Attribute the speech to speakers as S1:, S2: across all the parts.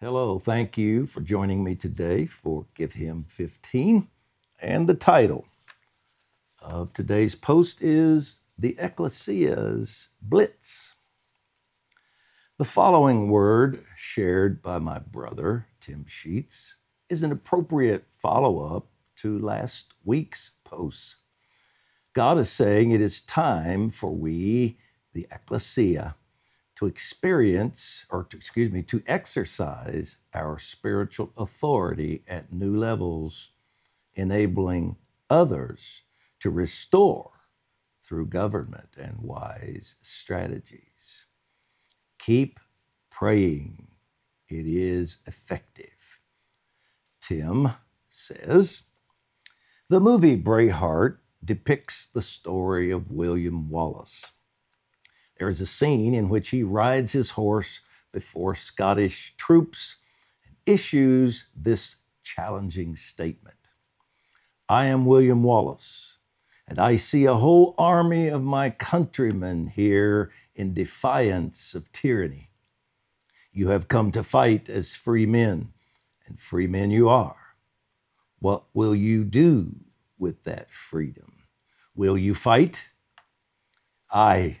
S1: Hello, thank you for joining me today for Give Him 15. And the title of today's post is The Ekklesia's Blitz. The following word, shared by my brother, Tim Sheets, is an appropriate follow up to last week's post. God is saying it is time for we, the ekklesia, to experience, or to, excuse me, to exercise our spiritual authority at new levels, enabling others to restore through government and wise strategies. Keep praying, it is effective. Tim says the movie Braveheart depicts the story of William Wallace. There is a scene in which he rides his horse before Scottish troops and issues this challenging statement I am William Wallace, and I see a whole army of my countrymen here in defiance of tyranny. You have come to fight as free men, and free men you are. What will you do with that freedom? Will you fight? I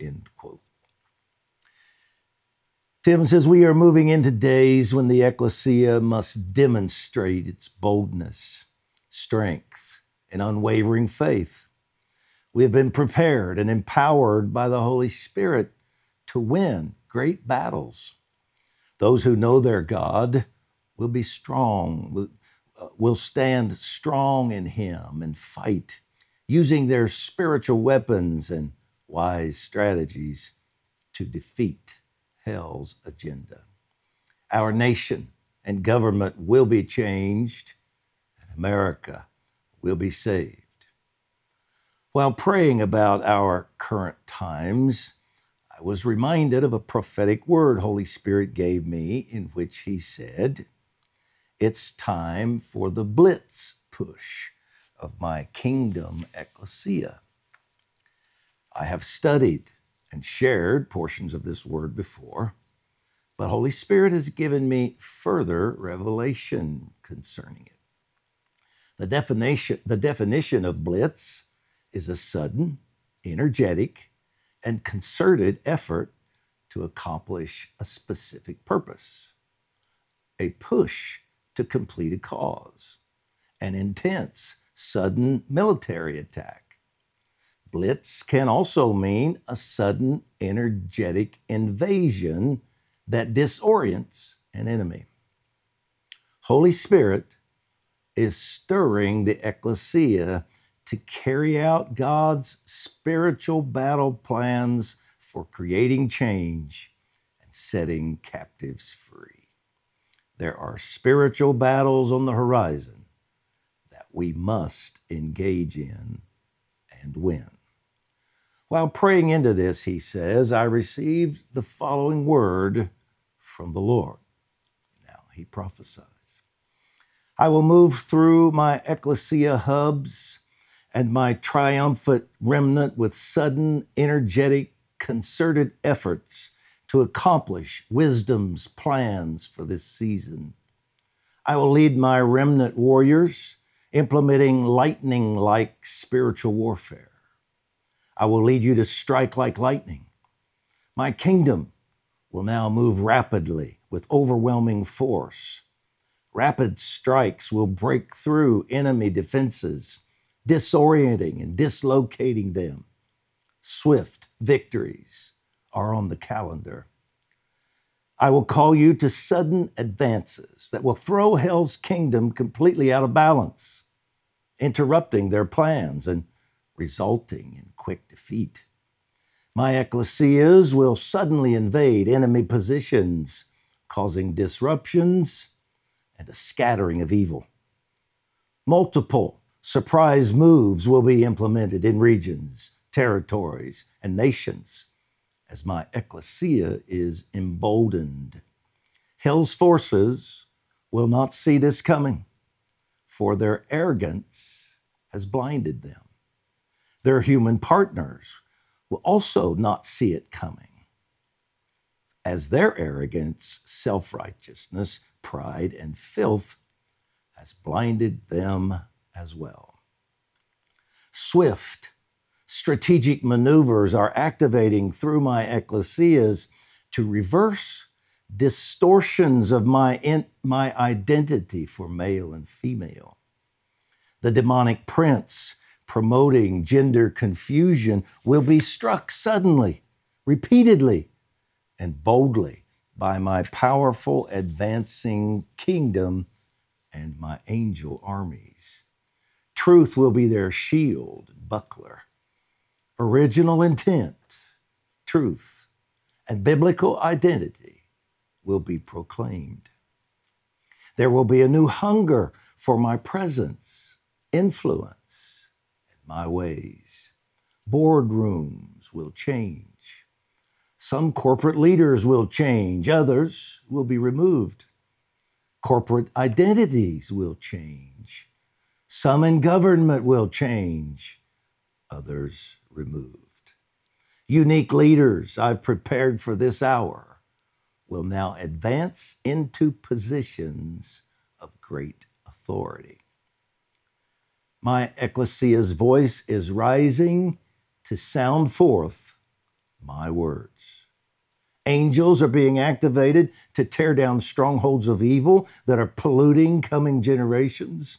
S1: End quote. Tim says, We are moving into days when the ekklesia must demonstrate its boldness, strength, and unwavering faith. We have been prepared and empowered by the Holy Spirit to win great battles. Those who know their God will be strong, will uh, stand strong in Him and fight, using their spiritual weapons and wise strategies to defeat hell's agenda. Our nation and government will be changed, and America will be saved. While praying about our current times, I was reminded of a prophetic word Holy Spirit gave me in which He said, it's time for the blitz push of my kingdom ekklesia. I have studied and shared portions of this word before, but Holy Spirit has given me further revelation concerning it. The definition, the definition of blitz is a sudden, energetic, and concerted effort to accomplish a specific purpose. A push to complete a cause, an intense, sudden military attack. Blitz can also mean a sudden, energetic invasion that disorients an enemy. Holy Spirit is stirring the ekklesia to carry out God's spiritual battle plans for creating change and setting captives free. There are spiritual battles on the horizon that we must engage in and win. While praying into this, he says, I received the following word from the Lord. Now he prophesies I will move through my ekklesia hubs and my triumphant remnant with sudden, energetic, concerted efforts to accomplish wisdom's plans for this season. I will lead my remnant warriors, implementing lightning like spiritual warfare. I will lead you to strike like lightning. My kingdom will now move rapidly with overwhelming force. Rapid strikes will break through enemy defenses, disorienting and dislocating them. Swift victories are on the calendar. I will call you to sudden advances that will throw hell's kingdom completely out of balance, interrupting their plans and resulting in quick defeat. My ekklesias will suddenly invade enemy positions, causing disruptions and a scattering of evil. Multiple surprise moves will be implemented in regions, territories, and nations as my ekklesia is emboldened. Hell's forces will not see this coming, for their arrogance has blinded them. Their human partners will also not see it coming, as their arrogance, self righteousness, pride, and filth has blinded them as well. Swift, strategic maneuvers are activating through my ekklesias to reverse distortions of my, in, my identity for male and female. The demonic prince promoting gender confusion will be struck suddenly, repeatedly, and boldly by my powerful advancing kingdom and my angel armies. Truth will be their shield, buckler. Original intent, truth, and biblical identity will be proclaimed. There will be a new hunger for my presence, influence, my ways. Boardrooms will change. Some corporate leaders will change, others will be removed. Corporate identities will change. Some in government will change, others removed. Unique leaders I've prepared for this hour will now advance into positions of great authority. My ekklesia's voice is rising to sound forth my words. Angels are being activated to tear down strongholds of evil that are polluting coming generations.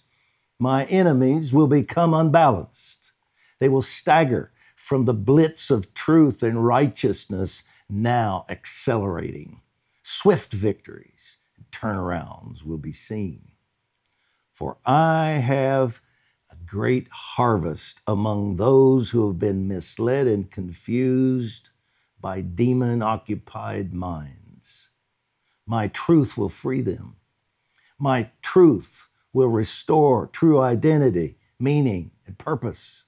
S1: My enemies will become unbalanced. They will stagger from the blitz of truth and righteousness, now accelerating. Swift victories and turnarounds will be seen. For I have great harvest among those who have been misled and confused by demon occupied minds. My truth will free them. My truth will restore true identity, meaning, and purpose.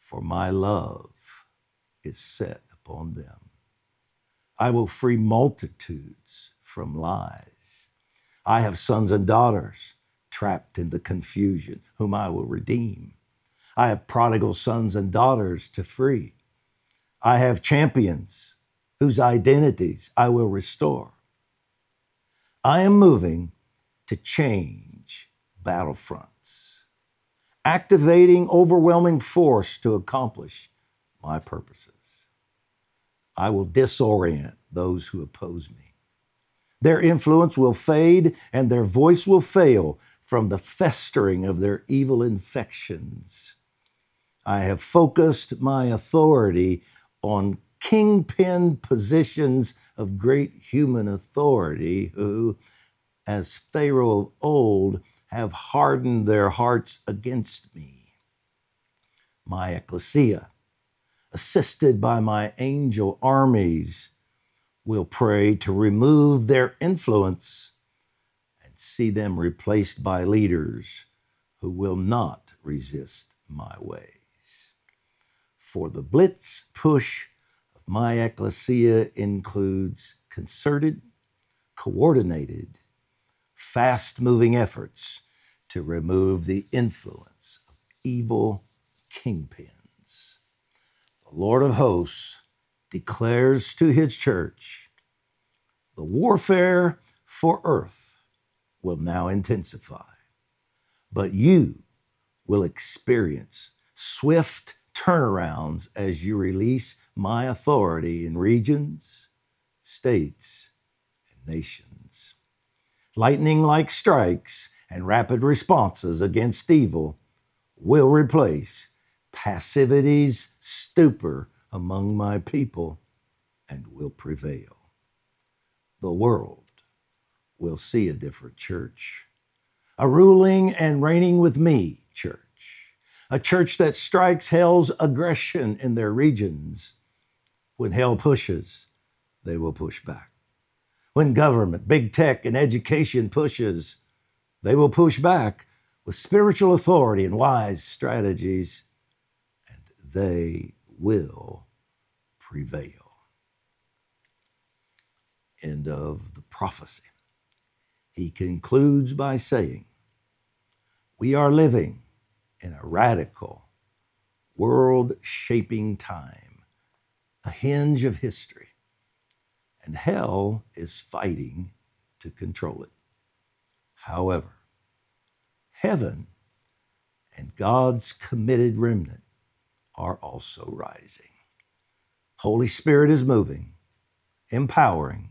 S1: For my love is set upon them. I will free multitudes from lies. I have sons and daughters trapped in the confusion, whom I will redeem. I have prodigal sons and daughters to free. I have champions whose identities I will restore. I am moving to change battlefronts, activating overwhelming force to accomplish my purposes. I will disorient those who oppose me. Their influence will fade and their voice will fail from the festering of their evil infections. I have focused my authority on kingpin positions of great human authority who, as Pharaoh of old, have hardened their hearts against me. My ekklesia, assisted by my angel armies, will pray to remove their influence see them replaced by leaders who will not resist my ways. for the blitz push of my ekklesia includes concerted, coordinated, fast moving efforts to remove the influence of evil kingpins. The Lord of hosts declares to his church the warfare for earth will now intensify, but you will experience swift turnarounds as you release my authority in regions, states, and nations. Lightning like strikes and rapid responses against evil will replace passivity's stupor among my people and will prevail. The world will see a different church, a ruling and reigning with me church a church that strikes hell's aggression in their regions. When hell pushes, they will push back. When government, big tech, and education pushes, they will push back with spiritual authority and wise strategies, and they will prevail. End of the prophecy. He concludes by saying, We are living in a radical, world shaping time, a hinge of history, and hell is fighting to control it. However, heaven and God's committed remnant are also rising. Holy Spirit is moving, empowering,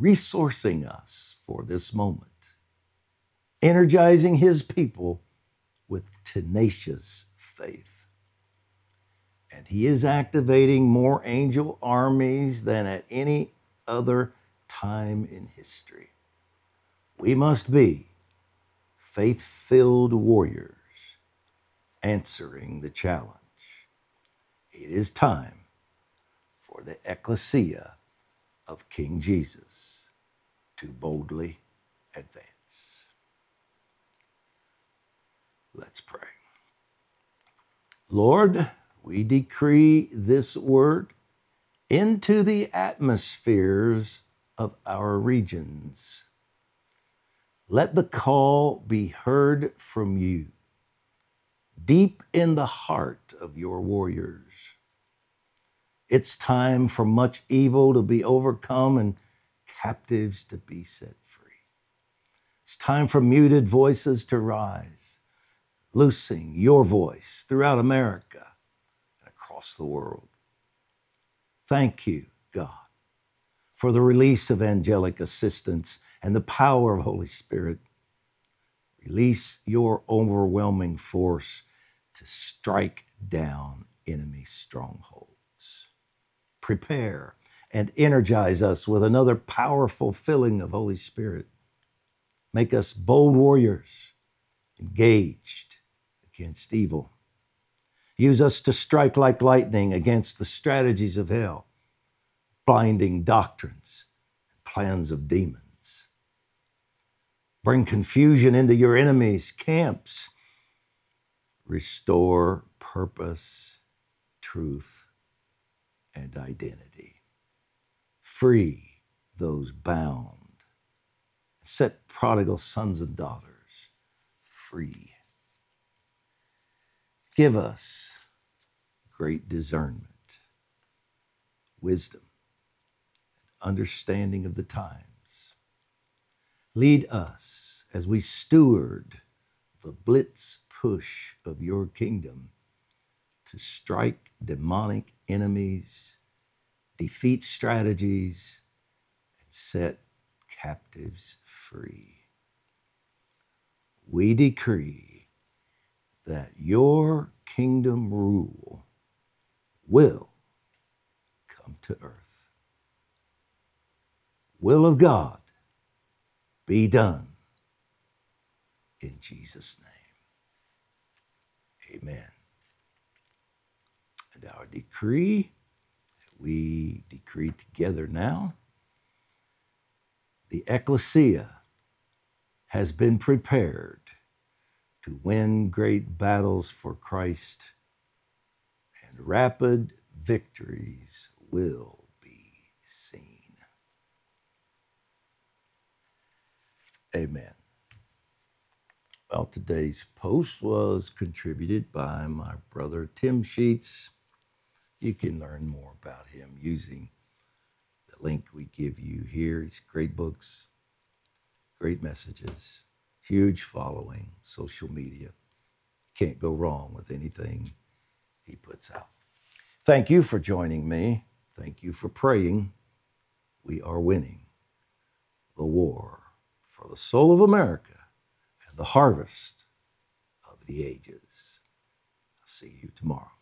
S1: resourcing us for this moment, energizing His people with tenacious faith. And He is activating more angel armies than at any other time in history. We must be faith filled warriors answering the challenge. It is time for the ekklesia of King Jesus to boldly advance. Let's pray. Lord, we decree this word into the atmospheres of our regions. Let the call be heard from you, deep in the heart of your warriors. It's time for much evil to be overcome and captives to be set free. It's time for muted voices to rise, loosing your voice throughout America and across the world. Thank you, God, for the release of angelic assistance and the power of Holy Spirit. Release your overwhelming force to strike down enemy strongholds prepare and energize us with another powerful filling of Holy Spirit. Make us bold warriors, engaged against evil. Use us to strike like lightning against the strategies of hell, blinding doctrines plans of demons. Bring confusion into your enemies' camps. Restore purpose, truth, and identity. Free those bound. Set prodigal sons and daughters free. Give us great discernment, wisdom, and understanding of the times. Lead us as we steward the blitz push of your kingdom to strike demonic enemies, defeat strategies, and set captives free. We decree that your kingdom rule will come to earth. Will of God be done in Jesus' name. Amen and our decree we decree together now. The ekklesia has been prepared to win great battles for Christ, and rapid victories will be seen. Amen. Well, today's post was contributed by my brother Tim Sheets you can learn more about him using the link we give you here. He's great books, great messages, huge following, social media. Can't go wrong with anything he puts out. Thank you for joining me. Thank you for praying. We are winning the war for the soul of America and the harvest of the ages. I'll see you tomorrow.